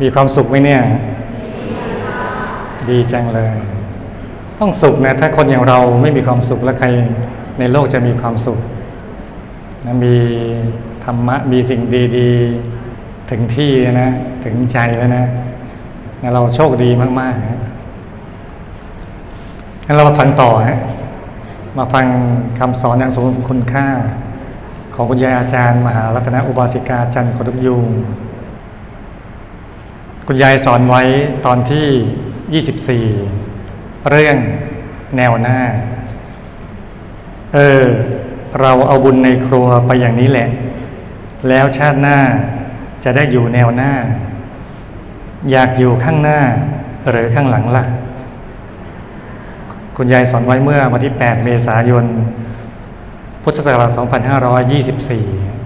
มีความสุขไหมเนี่ย ดีจังเลย ต้องสุขนะถ้าคนอย่างเราไม่มีความสุขแล้วใครในโลกจะมีความสุขนะมีธรรมะมีสิ่งดีๆ ถึงที่นะ ถึงใจแล้วนะนะเราโชคดีมากๆนะงั้นเรามาฟังต่อฮะมาฟังคำสอนอย่างสมคุณค่า ของคุณยายอาจารย์ มหารัตนอุบาสิกาจันทร์ขดุกยูง คุณยายสอนไว้ตอนที่ 24 เรื่องแนวหน้า เออ เราเอาบุญในครัวไปอย่างนี้แหละ แล้วชาติหน้าจะได้อยู่แนวหน้า อยากอยู่ข้างหน้า หรือข้างหลังล่ะ คุณยายสอนไว้เมื่อวันที่ 8 เมษายน พุทธศักราช 2524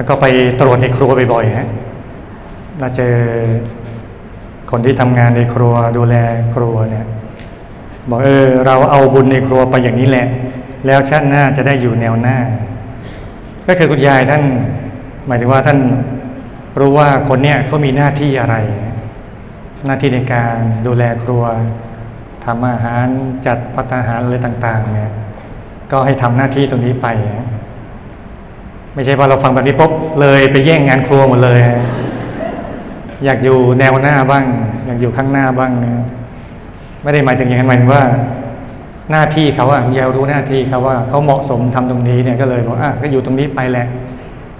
แล้วก็ไปตรวจในครัวบ่อยๆฮะเราเจอคนที่ทำงานในครัวดูแลครัวเนี่ยบอกเออเราเอาบุญในครัวไปอย่างนี้แหละ แล้วชาติหน้าจะได้อยู่แนวหน้า ก็คือคุณยายท่าน หมายถึงว่าท่านรู้ว่าคนเนี้ยเขามีหน้าที่อะไร หน้าที่ในการดูแลครัวทำอาหารจัดพัตาหารอะไรต่าง ๆ เนี่ย ก็ให้ทำหน้าที่ตรงนี้ไป ไม่ใช่ว่าเราฟังแบบนี้ปุ๊บเลยไปแย่งงานครัวหมดเลย อยากอยู่แนวหน้าบ้าง อยากอยู่ข้างหน้าบ้างนี่ยไม่ได้หมายถึงอย่างนั้นหมายถึงว่า หน้าที่เขาอะเยารู้หน้าที่เขาว่าเขาเหมาะสมทำตรงนี้เนี่ยก็เลยบอกอะก็อยู่ตรงนี้ไปแหละ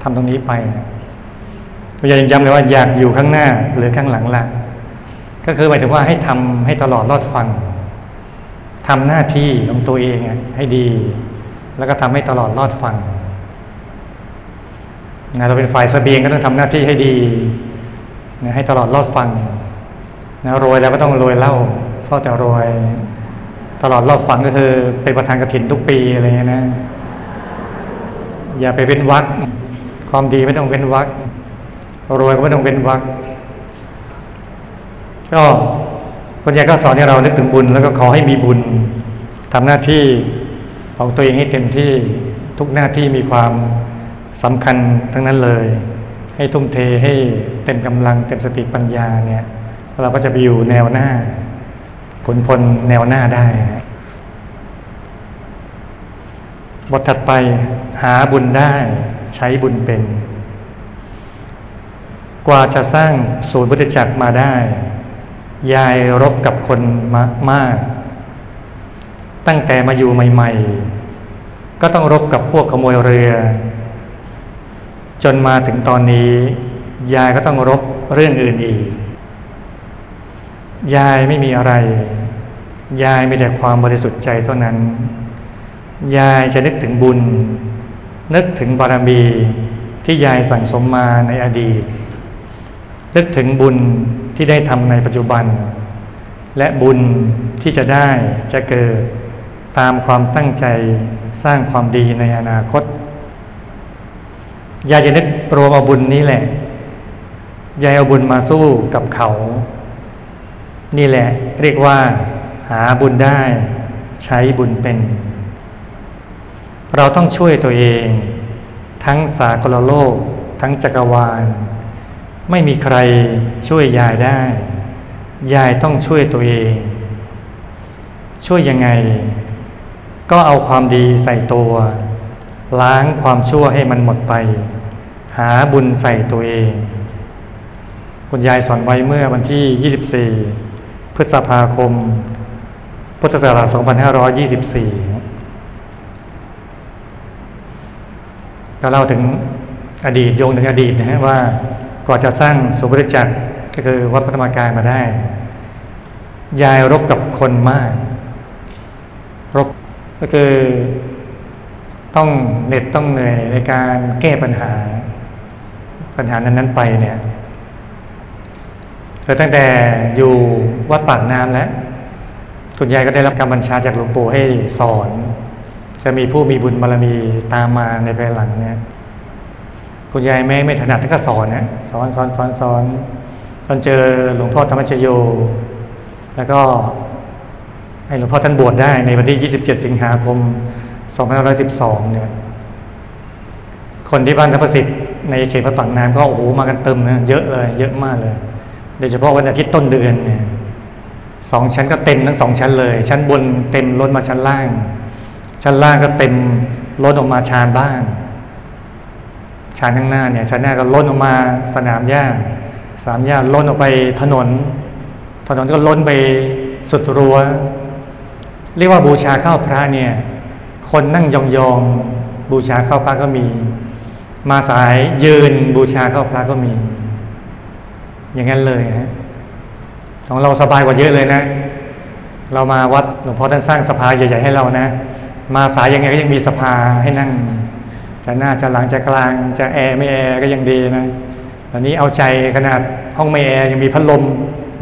ทำตรงนี้ไปคุณยายยังย้ำเลยว่าอยากอยู่ข้างหน้าหรือข้างหลังละก็คือหมายถึงว่าให้ทำให้ตลอดรอดฟังทำหน้าที่ของตัวเองให้ดี แล้วก็ทำให้ตลอดรอดฟัง นะเราเป็นฝ่ายสเสบียงก็ต้องทำหน้าที่ให้ดีนะให้ตลอดรอดฟังนะรวยแล้วก็ต้องรวยเล่าเฝ้าแต่รวยตลอดรอดฟังก็คือเป็นประธานกระถินทุกปีอะไรเงี้ยนะ อย่าไปเป็นวักความดีไม่ต้องเป็นวักรวยก็ไม่ต้องเป็นวักก็คุณยายก็สอนให้เรานึกถึงบุญ แล้วก็ขอให้มีบุญทำหน้าที่ของตัวเองให้เต็มที่ทุกหน้าที่มีความ สำคัญทั้งนั้นเลย ให้ทุ่มเทให้เต็มกำลังเต็มสติปัญญาเนี่ยเราก็จะไปอยู่แนวหน้าขนพลแนวหน้าได้ บทถัดไปหาบุญได้ใช้บุญเป็น กว่าจะสร้างศูนย์พุทธจักรมาได้ ยายรบกับคนมามาก ตั้งแต่มาอยู่ใหม่ ๆ ก็ต้องรบกับพวกขโมยเรือ จนมาถึงตอนนี้ ยายก็ต้องรบเรื่องอื่นอีก ยายไม่มีอะไร ยายมีแต่ความบริสุทธิ์ใจเท่านั้น ยายจะนึกถึงบุญ นึกถึงบารมีที่ยายสั่งสมมาในอดีต นึกถึงบุญที่ได้ทำในปัจจุบัน และบุญที่จะได้จะเกิดตามความตั้งใจสร้างความดีในอนาคต ยายจะนึกรวมเอาบุญนี้แหละยายเอาบุญมาสู้กับเขา นี่แหละ เรียกว่า หาบุญได้ ใช้บุญเป็น เราต้องช่วยตัวเอง ทั้งสากลโลก ทั้งจักรวาล ไม่มีใครช่วยยายได้ ยายต้องช่วยตัวเอง ช่วยยังไง ก็เอาความดีใส่ตัว ล้างความชั่วให้มันหมดไป หาบุญใส่ตัวเอง คุณยายสอนไว้เมื่อวันที่ 24 พฤษภาคม พุทธศักราช 2524 ก็เล่าถึงอดีตโยงถึงอดีตนะฮะว่าก่อนจะสร้างสุบริจักรก็คือวัดพระธรรมกายมาได้ ยายรบกับคนมาก รบก็คือ ต้องเหน็ดต้องเหนื่อยในการแก้ปัญหา ปัญหานั้น ๆ ไปเนี่ยเก็ตั้งแต่อยู่วัดปากน้ำแล้วคุณยายก็ได้รับการบัญชาจากหลวงปู่ให้สอน จะมีผู้มีบุญบารมีตามมาในภายหลังเนี่ยคุณยายแม่ไม่ถนัดก็สอนนะสอนสอนสอนสอนจนเจอหลวงพ่อธรรมชโย แล้วก็ให้หลวงพ่อท่านบวชได้ในวันที่ 27 สิงหาคม 2512 เนี่ย คนที่บ้านทัพประสิทธิ์ในเขตพระปังน้ำก็โอ้โหมากันเต็มนะเยอะเลย เยอะมากเลย โดยเฉพาะวันอาทิตย์ต้นเดือนเนี่ยสองชั้นก็เต็มทั้งสองชั้นเลย ชั้นบนเต็มล้นมาชั้นล่าง ชั้นล่างก็เต็มล้นออกมาชานบ้านชานข้างหน้าเนี่ยชั้นหน้าก็ล้นออกมาสนามหญ้าสนามหญ้าล้นออกไปถนน ถนนก็ล้นไปสุดรัว้วเรียกว่าบูชาข้าวพระเนี่ย คนนั่งยองๆบูชาเข้าพระก็มี มาสายยืนบูชาเข้าพระก็มี อย่างนั้นเลยฮะของเราสบายกว่าเยอะเลยนะ เรามาวัดหลวงพ่อท่านสร้างสภาใหญ่ๆให้เรานะ มาสายยังไงก็ยังมีสภาให้นั่งจะหน้าจะหลังจะกลางจะแอร์ไม่แอร์ก็ยังดีนะตอนนี้เอาใจขนาดห้องไม่แอร์ยังมีพัดลม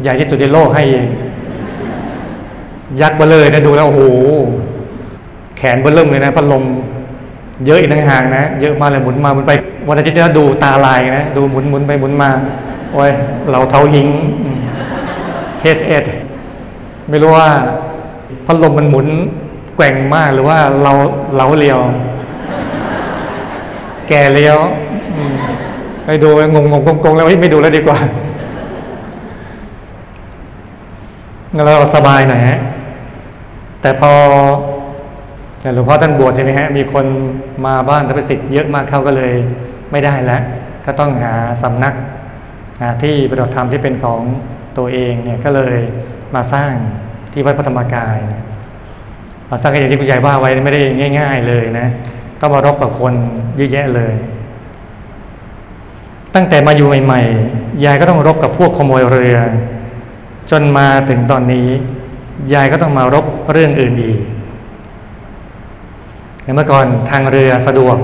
ใหญ่ที่สุดในโลกให้ยักษ์เบลเลยนะดูแล้วโอ้โห แขนเบลเริ่มเลยนะพัดลมเยอะอีกต่างหากนะ เยอะมาเลยหมุนมาหมุนไป วันอาทิตย์นี้ดูตาลายนะ ดูหมุนหมุนไปหมุนมา โอ้ย เราเท้าหิงเฮดเอ็ดไม่รู้ว่าพัดลมมันหมุนแกว่งมากหรือว่าเราเราเลียว แก่เลี้ยวไปดูงงงงงงแล้วไม่ดูแล้วดีกว่าเราสบายหน่อยฮะแต่พอ แต่หลวงพ่อท่านบวชใช่ไหมฮะ มีคนมาบ้านทัพสิทธิ์เยอะมากเข้าก็เลยไม่ได้แล้ว ก็ต้องหาสำนักหาที่ปฏิบัติธรรมที่เป็นของตัวเองเนี่ยก็เลยมาสร้างที่วัดพระธรรมกายมาสร้างอย่างที่คุณยายว่าไว้ไม่ได้ง่าย ๆ เลยนะต้องมารบกับคนเยอะแยะเลย ตั้งแต่มาอยู่ใหม่ๆยายก็ต้องรบกับพวกขโมยเรือ จนมาถึงตอนนี้ ยายก็ต้องมารบเรื่องอื่นอีก เมื่อก่อนทางเรือสะดวก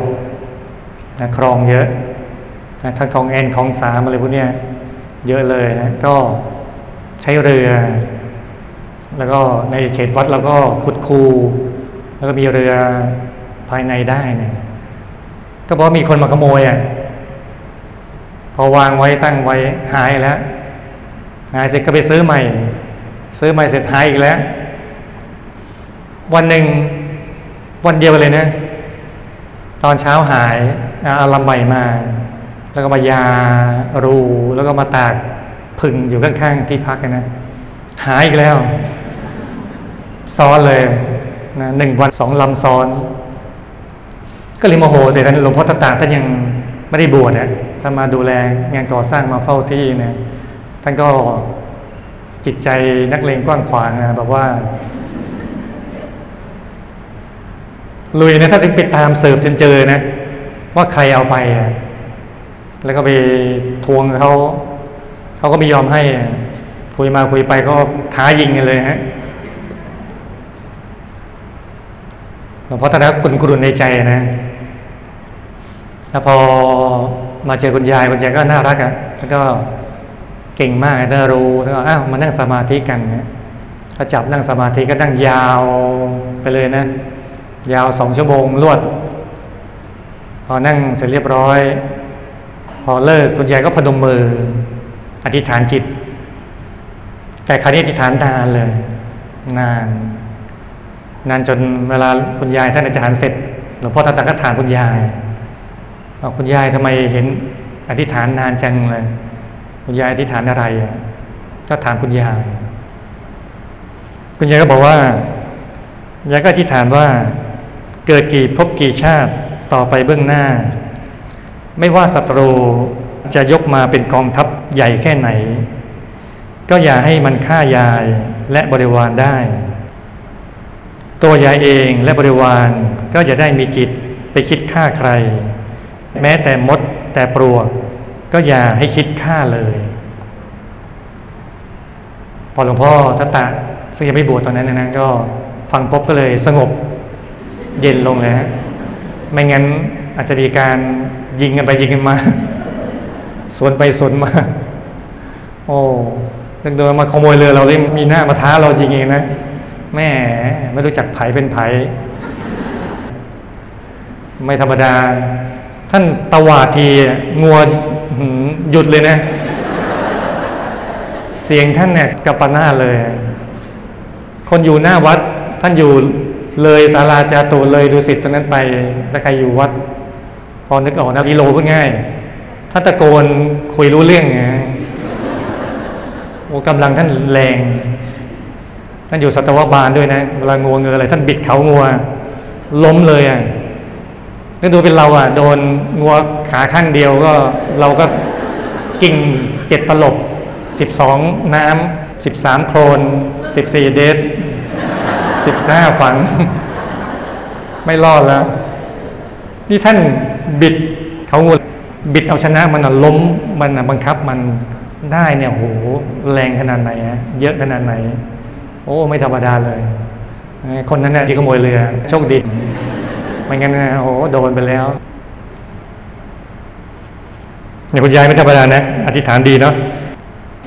นะคลองเยอะนะทั้งคลองแอนคลองสามอะไรพวกนี้เยอะเลยนะก็ใช้เรือ แล้วก็ในเขตวัดเราก็ขุดคู แล้วก็มีเรือภายในได้เนี่ยก็เพราะมีคนมาขโมยอะพอวางไว้ตั้งไว้หายแล้วหายเสร็จก็ไปซื้อใหม่ ซื้อใหม่เสร็จหายอีกแล้ว วันหนึ่ง วันเดียวเลยนะตอนเช้าหายเอาลำใหม่มา แล้วก็มายารูแล้วก็มาตากพึ่งอยู่ข้างๆที่พักนะ หายอีกแล้ว ซ้อนเลยนะหนึ่งวันสองลำซ้อน ก็เลยโมโหแต่ท่านหลวงพ่อตาตาท่านยังไม่ได้บวชเนี่ยท่านมาดูแลงานก่อสร้างมาเฝ้าที่เนี่ยท่านก็จิตใจนักเลงกว้างขวางนะแบบว่า ลุยนะถ้าถึงไปตามสืบจนเจอนะ ว่าใครเอาไปแล้วก็ไปทวงเขาเขาก็ไม่ยอมให้ คุยมาคุยไปก็ท้ายิงกันเลยฮะหลวงพ่อท่านกุนกุรุนในใจนะแล้วพอมาเจอคุณยายคุณยายก็น่ารักอะ่ะแล้วก็เก่งมากถ้ารู้แล้วก็อ้าวมานั่งสมาธิกันเนี่ยถ้าจับนั่งสมาธิก็นั่งยาวไปเลยนะ ยาวสองชั่วโมงรวด พอนั่งเสร็จเรียบร้อย พอเลิกคุณยายก็พนมมือ อธิษฐานจิต แต่คราวนี้อธิษฐานนานเลย นาน นานจนเวลาคุณยายท่านอธิษฐานเสร็จหลวงพ่อท่านก็ถามคุณยายว่าคุณยายทำไมเห็นอธิษฐานนานจังเลย คุณยายอธิษฐานอะไรก็ถามคุณยาย คุณยายก็บอกว่ายายก็อธิษฐานว่า เกิดกี่พบกี่ชาติต่อไปเบื้องหน้า ไม่ว่าศัตรูจะยกมาเป็นกองทัพใหญ่แค่ไหน ก็อย่าให้มันฆ่ายายและบริวารได้ ตัวยายเองและบริวารก็จะได้มีจิตไปคิดฆ่าใคร แม้แต่มดแต่ปลวกก็อย่าให้คิดฆ่าเลย พอหลวงพ่อทัตตะซึ่งยังไม่บวชตอนนั้นนะก็ฟังปุ๊บก็เลยสงบ เย็นลงเลยฮะไม่งั้นอาจจะมีการยิงกันไปยิงกันมาสวนไปสวนมา โอ้ดึงโดนมาขโมยเรือเราเลยมีหน้ามาท้าเราจริงเองนะแม่ไม่รู้จักไผเป็นไผ ไม่ธรรมดา ท่านตวาทีงัวหยุดเลยนะ เสียงท่านเนี่ยกับปนาเลย คนอยู่หน้าวัด ท่านอยู่ เลยศาลาจาตุเลยดูสิทธิ์ตรงนั้นไปถ้าใครอยู่วัด พอนึกออกนะกิโลพูดง่าย ถ้าตะโกนคุยรู้เรื่องไงโอ้กำลังท่านแรงท่านอยู่สัตวบาลด้วยนะเวลางัวเงออะไรท่านบิดเขางัว ล้มเลยอะนึกดูเป็นเราอะ โดนงัวขาข้างเดียวก็ เราก็กิ่งเจ็ดตลบสิบสองน้ำสิบสามโคลนสิบสี่เดฟ สิบห้าฝังไม่รอดแล้ว นี่ท่านบิดเขาบิดเอาชนะมันล้มมันบังคับมันได้เนี่ยโหแรงขนาดไหนฮะเยอะขนาดไหน โอ้ไม่ธรรมดาเลย คนนั้นน่ะที่ขโมยเรือโชคดีไม่งั้นนะโอ้โดนไปแล้วเนี่ยคุณยายไม่ธรรมดานะ อธิษฐานดีเนาะ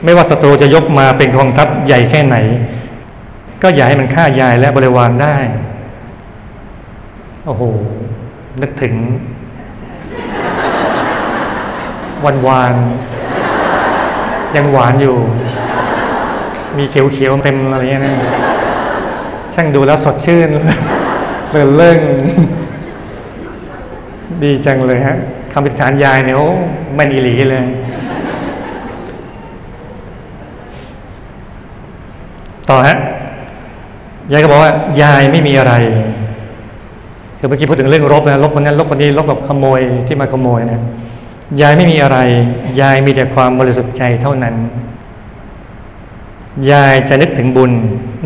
ไม่ว่าศัตรูจะยกมาเป็นกองทัพใหญ่แค่ไหน ก็อย่าให้มันฆ่ายายและบริวารได้ โอ้โห นึกถึง วันวาน ยังหวานอยู่ มีเขียวๆเต็มอะไรเงี้ยนะช่างดูแล้วสดชื่นเลื่นเลื่งดีจังเลยฮะคำพิธานยายเนี่ยโอ้แม่นอีหลีเลย ต่อฮะ ยายก็บอกว่ายายไม่มีอะไรคือเมื่อกี้พูดถึงเรื่องรบนะรบคนนั้นรบคนนี้รบกับขโมยที่มาขโมยนะยายไม่มีอะไร ยายมีแต่ความบริสุทธิ์ใจเท่านั้น ยายจะนึกถึงบุญ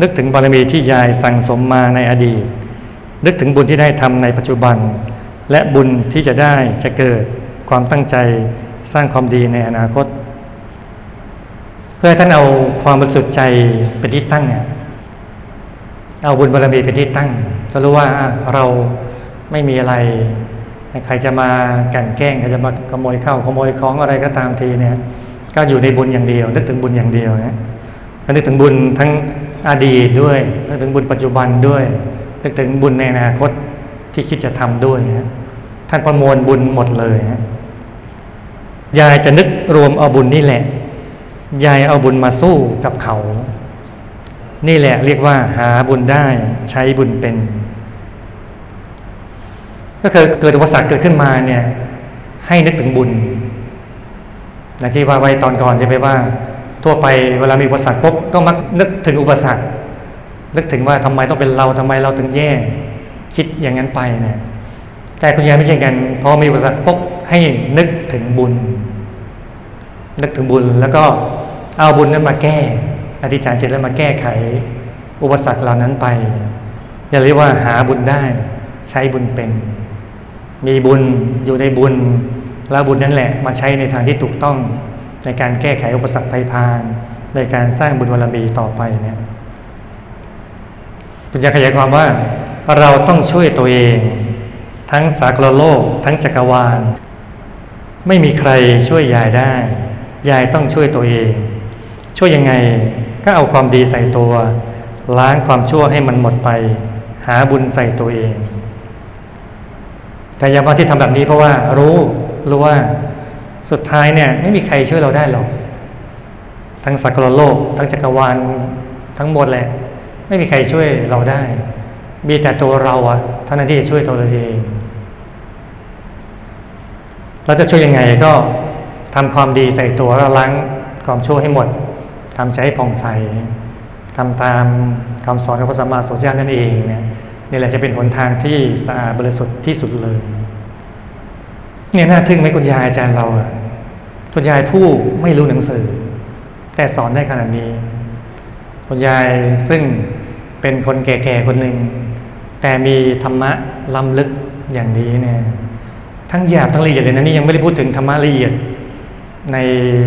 นึกถึงบารมีที่ยายสั่งสมมาในอดีต นึกถึงบุญที่ได้ทำในปัจจุบัน และบุญที่จะได้จะเกิดความตั้งใจสร้างความดีในอนาคต เพื่อท่านเอาความบริสุทธิ์ใจเป็นที่ตั้งเนี่ย เอาบุญบารมีเป็นที่ตั้ง ก็รู้ว่าเราไม่มีอะไร ใครจะมากันแกล้งใครจะมาขโมยข้าวขโมยของอะไรก็ตามทีเนี่ย ก็อยู่ในบุญอย่างเดียว นึกถึงบุญอย่างเดียวนะนึกถึงบุญทั้งอดีตด้วย นึกถึงบุญปัจจุบันด้วย นึกถึงบุญในอนาคตที่คิดจะทำด้วยนะท่านประมวลบุญหมดเลยนะยายจะนึกรวมเอาบุญนี่แหละ ยายเอาบุญมาสู้กับเขา นี่แหละเรียกว่าหาบุญได้ใช้บุญเป็น ก็คือเกิดอุปสรรคเกิดขึ้นมาเนี่ย ให้นึกถึงบุญนะที่ว่าไว้ตอนก่อนจะไปว่า ทั่วไปเวลามีอุปสรรคปุ๊บก็มักนึกถึงอุปสรรค นึกถึงว่าทำไมต้องเป็นเราทำไมเราถึงแย่ คิดอย่างนั้นไปเนี่ยแต่คุณยายไม่ใช่กันพอมีอุปสรรคปุ๊บให้นึกถึงบุญ นึกถึงบุญแล้วก็เอาบุญนั้นมาแก้ อธิษฐานจิตแล้วมาแก้ไข อุปสรรคเหล่านั้นไป อย่าเรียกว่าหาบุญได้ใช้บุญเป็น มีบุญอยู่ในบุญ แล้วบุญนั่นแหละมาใช้ในทางที่ถูกต้องในการแก้ไขอุปสรรคภัยพานในการสร้างบุญวรมีต่อไปเนี่ยคุณจะขยายความว่าเราต้องช่วยตัวเอง ทั้งสากลโลก ทั้งจักรวาล ไม่มีใครช่วยยายได้ ยายต้องช่วยตัวเอง ช่วยยังไง ก็เอาความดีใส่ตัว ล้างความชั่วให้มันหมดไป หาบุญใส่ตัวเอง แต่ย้ำว่าที่ทำแบบนี้เพราะว่า รู้รู้ว่าสุดท้ายเนี่ย ไม่มีใครช่วยเราได้หรอกทั้งสักรโลก ทั้งจักรวาลทั้งหมดแหละ ไม่มีใครช่วยเราได้ มีแต่ตัวเราอะเท่านั้นที่จะช่วยตัวเราเอง เราจะช่วยยังไงก็ทำความดีใส่ตัวแล้วล้างความชั่วให้หมด ทำใจให้ผ่องใสทำตามคำสอนของพระสัมมาสัมพุทธเจ้านั่นเองเนี่ยนี่แหละจะเป็นหนทางที่สะอาดบริสุทธิ์ที่สุดเลยเนี่ยน่าทึ่งไหมคุณยายอาจารย์เราอะคุณยายผู้ไม่รู้หนังสือ แต่สอนได้ขนาดนี้ คุณยายซึ่งเป็นคนแก่ๆคนหนึ่งแต่มีธรรมะล้ำลึกอย่างนี้เนี่ยทั้งหยาบทั้งละเอียดเลยนะนี่ยังไม่ได้พูดถึงธรรมะละเอียด ใน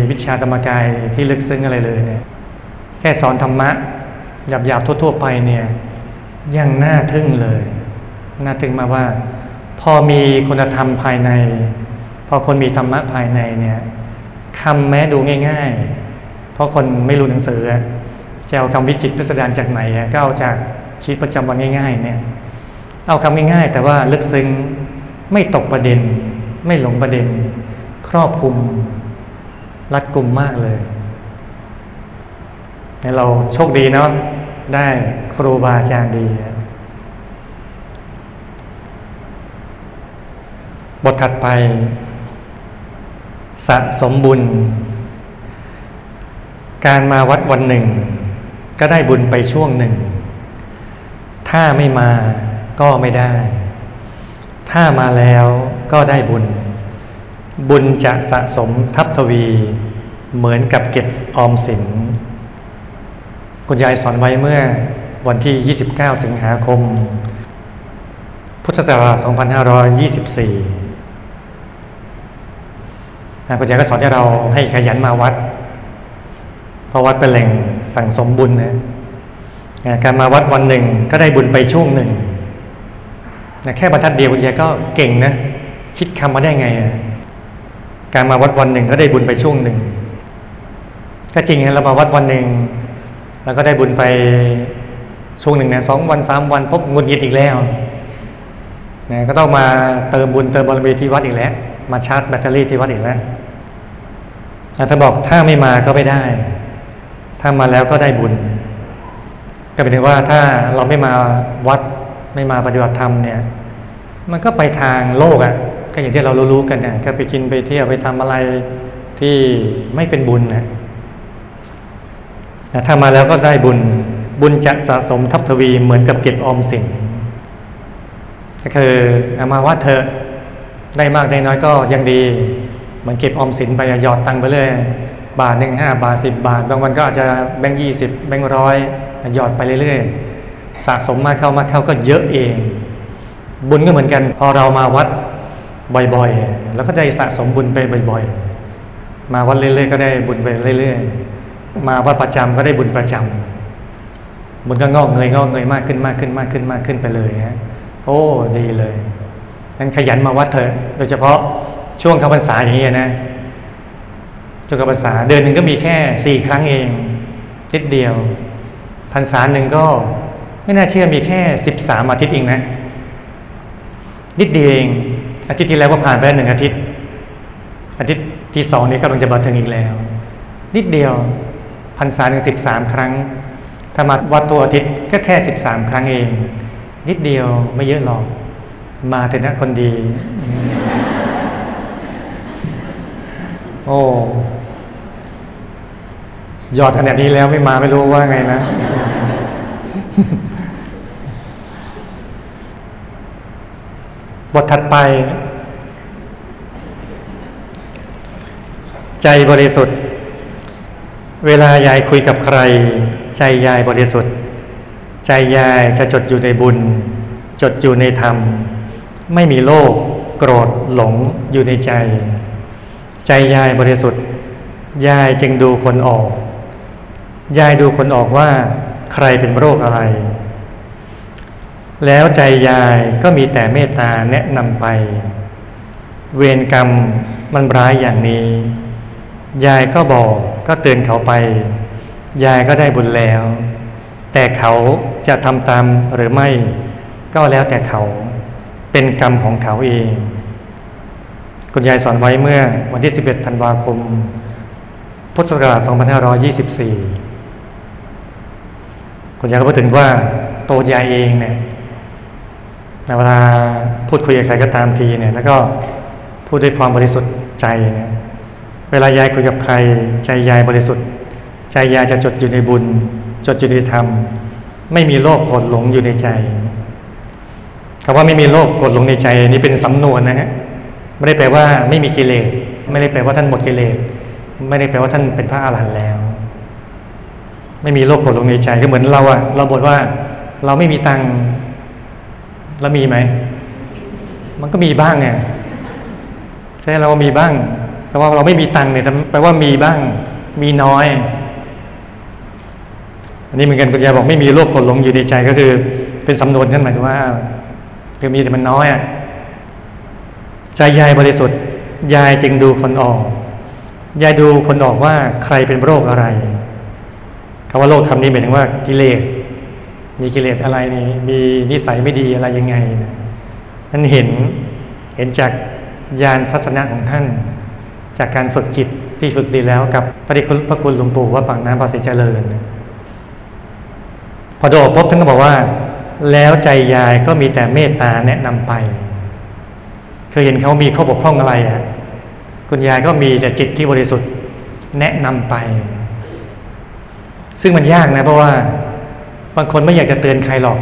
วิชาธรรมกายที่ลึกซึ้งอะไรเลยเนี่ยแค่สอนธรรมะหยาบๆทั่ว ๆ ไปเนี่ยยังน่าทึ่งเลย น่าทึ่งมาว่า พอมีคุณธรรมภายใน พอคนมีธรรมะภายในเนี่ยคำแม้ดูง่าย ๆ เพราะคนไม่รู้หนังสือจะเอาคำวิจิตพิสดารจากไหนก็เอาจากชีวิตประจำวันง่าย ๆ เนี่ย เอาคำง่ายๆ แต่ว่าลึกซึ้งไม่ตกประเด็น ไม่หลงประเด็น ครอบคลุม รัดกลุ่มมากเลยเราโชคดีเนาะได้ครูบาอาจารย์ดี บทถัดไปสะสมบุญ การมาวัดวันหนึ่ง ก็ได้บุญไปช่วงหนึ่ง ถ้าไม่มาก็ไม่ได้ ถ้ามาแล้วก็ได้บุญ บุญจะสะสมทับทวี เหมือนกับเก็บออมสิน คุณยายสอนไว้เมื่อวันที่ 29 สิงหาคม พุทธศักราช2524 คุณยายก็สอนให้เราให้ขยันมาวัด เพราะวัดเป็นแหล่งสั่งสมบุญนะการมาวัดวันหนึ่งก็ได้บุญไปช่วงหนึ่ง แค่บรรทัดเดียวคุณยายก็เก่งนะ คิดคำมาได้ไงอะ การมาวัดวันหนึ่งก็ได้บุญไปช่วงหนึ่ง ก็จริงนะเรามาวัดวันหนึ่งแล้วก็ได้บุญไปช่วงหนึ่งนะสองวันสามวันพบงุนยิดอีกแล้วนะก็ต้องมาเติมบุญเติมบารมีที่วัดอีกแล้ว มาชาร์จแบตเตอรี่ที่วัดอีกแล้วถ้าบอกถ้าไม่มาก็ไม่ได้ ถ้ามาแล้วก็ได้บุญ ก็เป็นถึงว่าถ้าเราไม่มาวัดไม่มาปฏิบัติธรรมเนี่ย มันก็ไปทางโลกอะ่ะ ก็อย่างที่เรารู้ๆกันเนี่ยก็ไปกินไปเที่ยวไปทำอะไรที่ไม่เป็นบุญนะถ้ามาแล้วก็ได้บุญบุญจะสะสมทับทวีเหมือนกับเก็บออมสินก็คือเอามาวัดเถอได้มากได้น้อยก็ยังดีเหมือนเก็บออมสินไปหยอดตังค์ไปเลย บาทหนึ่งห้าบาทสิบบาท บางวันก็อาจจะแบงค์ยี่สิบแบงค์ร้อยหยอดไปเรื่อยๆสะสมมากเข้ามากเข้าก็เยอะเอง บุญก็เหมือนกัน พอเรามาวัด บ่อยๆ แล้วก็ได้สะสมบุญไปบ่อยๆ มาวัดเรื่อยๆ ก็ได้บุญไปเรื่อยๆ มาวัดประจำก็ได้บุญประจำบุญก็งอกเงยงอกเงยมากขึ้นมากขึ้นมากขึ้นมากขึ้นไปเลยฮะโอ้ดีเลยงั้นขยันมาวัดเถอะ โดยเฉพาะช่วงเข้าพรรษาอย่างนี้นะช่วงเข้าพรรษาเดือนหนึ่งก็มีแค่สี่ครั้งเองนิดเดียวพรรษาหนึ่งก็ไม่น่าเชื่อมีแค่สิบสามอาทิตย์เองนะนิดเดียวเอง อาทิตย์ที่แล้วก็ผ่านไปหนึ่งอาทิตย์ อาทิตย์ที่สองนี้กำลังจะมาถึงอีกแล้ว นิดเดียวพรรษาหนึ่งสิบสามครั้งถ้ามาวัดตัวอาทิตย์ก็แค่สิบสามครั้งเอง นิดเดียวไม่เยอะหรอก มาเถอะนะคนดี โอ้ยอดขนาดนี้แล้วไม่มาไม่รู้ว่าไงนะ บทถัดไป ใจบริสุทธิ์ เวลายายคุยกับใคร ใจยายบริสุทธิ์ ใจยายจะจดอยู่ในบุญ จดอยู่ในธรรม ไม่มีโลภโกรธหลงอยู่ในใจ ใจยายบริสุทธิ์ ยายจึงดูคนออก ยายดูคนออกว่าใครเป็นโรคอะไร แล้วใจยายก็มีแต่เมตตาแนะนำไป เวรกรรมมันร้ายอย่างนี้ ยายก็บอกก็เตือนเขาไป ยายก็ได้บุญแล้ว แต่เขาจะทำตามหรือไม่ ก็แล้วแต่เขาเป็นกรรมของเขาเอง คุณยายสอนไว้เมื่อวันที่ 11 ธันวาคม พุทธศักราช 2524 คุณยายก็พูดถึงว่าตัวยายเองเนี่ย เวลาพูดคุยกับใครก็ตามทีเนี่ย แล้วก็พูดด้วยความบริสุทธิ์ใจเนี่ยเวลายายคุยกับใคร ใจยายบริสุทธิ์ ใจยายจะจดอยู่ในบุญ จดอยู่ในธรรม ไม่มีโลภกดหลงอยู่ในใจคำว่าไม่มีโลภกดหลงในใจนี่เป็นสำนวนนะฮะไม่ได้แปลว่าไม่มีกิเลสไม่ได้แปลว่าท่านหมดกิเลสไม่ได้แปลว่าท่านเป็นพระอาหารหันต์แล้ว ไม่มีโลภกดหลงในใจก็เหมือนเราอะเราบอกว่าเราไม่มีตังค์ แล้วมีไหม มันก็มีบ้างไงใช่เรามีบ้างแต่ว่าเราไม่มีตังค์เนี่ยแปลว่ามีบ้าง มีน้อย อันนี้เหมือนกันคุณยายบอกไม่มีโรคกดหลงอยู่ในใจก็คือ เป็นสำนวนท่านหมายถึงว่าคือมีแต่มันน้อยอะใจยายบริสุทธิ์ ยายจึงดูคนออก ยายดูคนออกว่าใครเป็นโรคอะไรคำว่าโรคคำนี้หมายถึงว่ากิเลส มีกิเลสอะไรนี่มีนิสัยไม่ดีอะไรยังไงนั่นเห็นเห็นจากญาณทัศนะของท่าน จากการฝึกจิตที่ฝึกดีแล้วกับพระเดชพระคุณหลวงปู่ว่าปากน้ำภาษีเจริญ พอโดดพบท่านก็บอกว่า แล้วใจยายก็มีแต่เมตตาแนะนำไปคเคยเห็นเขามีข้อบกพร่องอะไรอะคุณยายก็มีแต่จิตที่บริสุทธิ์แนะนำไป ซึ่งมันยากนะเพราะว่า บางคนไม่อยากจะเตือนใครหรอก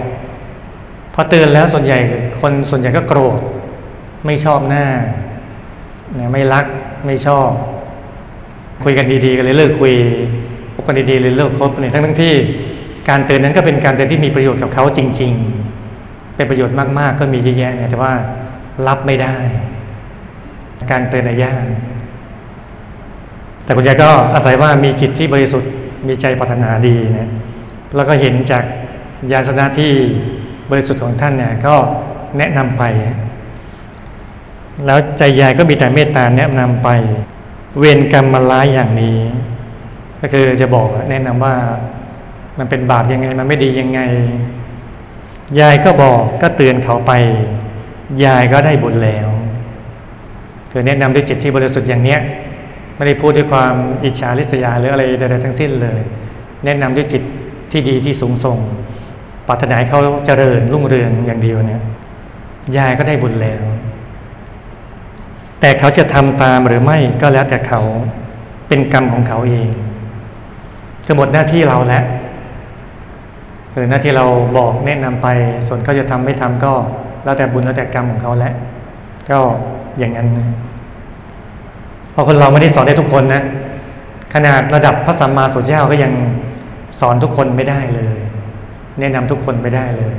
พอเตือนแล้วส่วนใหญ่คนส่วนใหญ่ก็โกรธ ไม่ชอบหน้าไม่รักไม่ชอบ คุยกันดีๆกันเลยเลิกคุยพบกันดีๆเลยเลิกคบเนี่ยทั้งทั้งที่ การเตือนนั้นก็เป็นการเตือนที่มีประโยชน์กับเขาจริง ๆ เป็นประโยชน์มากๆ ก็มีเยอะแยะเนี่ยแต่ว่ารับไม่ได้ การเตือนยากแต่คุณยายก็อาศัยว่ามีจิตที่บริสุทธิ์มีใจปรารถนาดีนะ แล้วก็เห็นจากญาณสนะที่บริสุทธิ์ของท่านเนี่ยก็แนะนำไป แล้วใจยายก็มีแต่เมตตาแนะนำไป เวรกรรมมาร้ายอย่างนี้ ก็คือจะบอกแนะนำว่ามันเป็นบาปยังไง มันไม่ดียังไง ยายก็บอกก็เตือนเขาไป ยายก็ได้บุญแล้วคือแนะนำด้วยจิตที่บริสุทธิ์อย่างเนี้ยไม่ได้พูดด้วยความอิจฉาริษยาหรืออะไรใดๆทั้งสิ้นเลย แนะนำด้วยจิต ที่ดีที่สูงส่งปรารถนาให้เขาเจริญรุ่งเรืองอย่างเดียวเนี่ยยายก็ได้บุญแล้ว แต่เขาจะทำตามหรือไม่ก็แล้วแต่เขาเป็นกรรมของเขาเองก็หมดหน้าที่เราแล้วคือหน้าที่เราบอกแนะนำไป ส่วนเขาจะทำไม่ทำก็ แล้วแต่บุญแล้วแต่กรรมของเขาแล้วก็อย่างนั้นเพราะคนเราไม่ได้สอนได้ทุกคนนะ ขนาดระดับพระสัมมาสัมพุทธเจ้าก็ยัง สอนทุกคนไม่ได้เลย แนะนำทุกคนไม่ได้เลย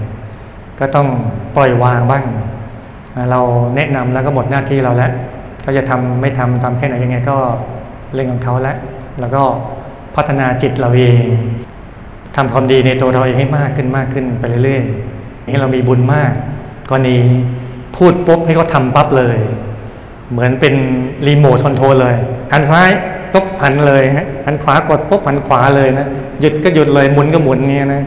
ก็ต้องปล่อยวางบ้าง เราแนะนำแล้วก็หมดหน้าที่เราแล้วเขาจะทำไม่ทำทำแค่ไหนยังไงก็เรื่องของเขาแล้วแล้วก็พัฒนาจิตเราเองทำความดีในตัวเราเองให้มากขึ้นมากขึ้นไปเรื่อยๆอย่างนี้เรามีบุญมากกรณีพูดปุ๊บให้เขาทาปั๊บเลย เหมือนเป็นรีโมทคอนโทรลเลยหันซ้าย ปุ๊บหันเลยฮะหันขวากดปุ๊บหันขวาเลยนะหยุดก็หยุดเลยหมุนก็หมุนเงี้ยนะ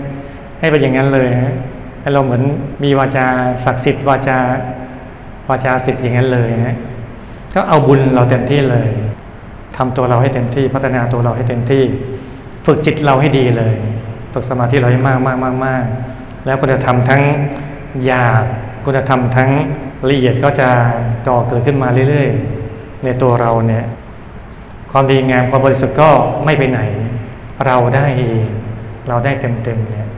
ให้เป็นอย่างนั้นเลยฮะให้เราเหมือนมีวาจาศักดิ์สิทธิ์วาจาวาจาสิทธิ์อย่างนั้นเลยนะก็เอาบุญเราเต็มที่เลยทำตัวเราให้เต็มที่พัฒนาตัวเราให้เต็มที่ ฝึกจิตเราให้ดีเลย ฝึกสมาธิเราให้มากมากมากมากแล้วคุณธรรมทั้งหยาบคุณธรรมทั้งละเอียดก็จะก่อเกิดขึ้นมาเรื่อยๆ ในตัวเราเนี่ย ความดีงามความบริสุทธิ์ก็ไม่ไปไหน เราได้เองเราได้เต็มๆเนี่ย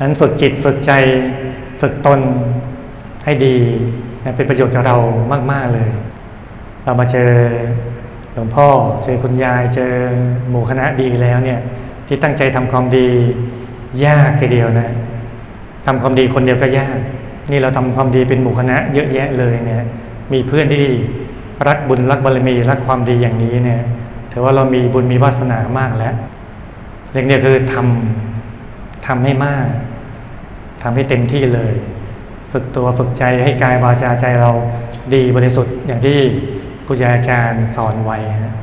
นั้นฝึกจิตฝึกใจฝึกตนให้ดีเป็นประโยชน์กับเรามาก ๆเลย เรามาเจอหลวงพ่อเจอคุณยายเจอหมู่คณะดีแล้วเนี่ย ที่ตั้งใจทำความดียากทีเดียวนะทำความดีคนเดียวก็ยาก นี่เราทำความดีเป็นหมู่คณะ เยอะแยะเลยเนี่ย มีเพื่อนที่ รักบุญรักบารมีรักความดีอย่างนี้เนี่ยถือว่าเรามีบุญมีวาสนามากแล้วเรื่องนี้คือทำทำให้มากทำให้เต็มที่เลย ฝึกตัวฝึกใจให้กายวาจาใจเราดีบริสุทธิ์อย่างที่ผู้ยาอาจารย์สอนไว้ฮะ